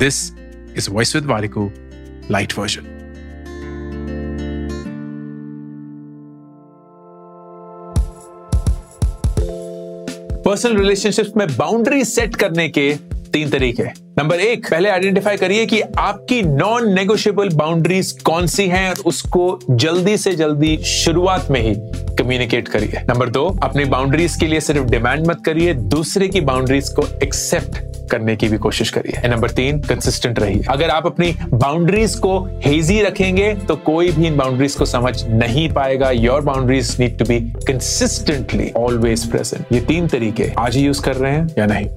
This is voice with Warikoo light version personal relationships में boundary set करने के तीन तरीके नंबर एक, पहले आइडेंटिफाई करिए कि आपकी नॉन नेगोशिएबल बाउंड्रीज कौन सी हैं और उसको जल्दी से जल्दी शुरुआत में ही कम्युनिकेट करिए। नंबर दो, अपनी बाउंड्रीज के लिए सिर्फ़ डिमांड मत करिए, दूसरे की बाउंड्रीज को एक्सेप्ट करने की भी कोशिश करिए। नंबर तीन कंसिस्टेंट रहिए। अगर आप अपनी बाउंड्रीज को हेजी रखेंगे तो कोई भी इन बाउंड्रीज को समझ नहीं पाएगा। Your boundaries need to be consistently always present ये तीन तरीके आज ही यूज़ कर रहे हैं या नहीं?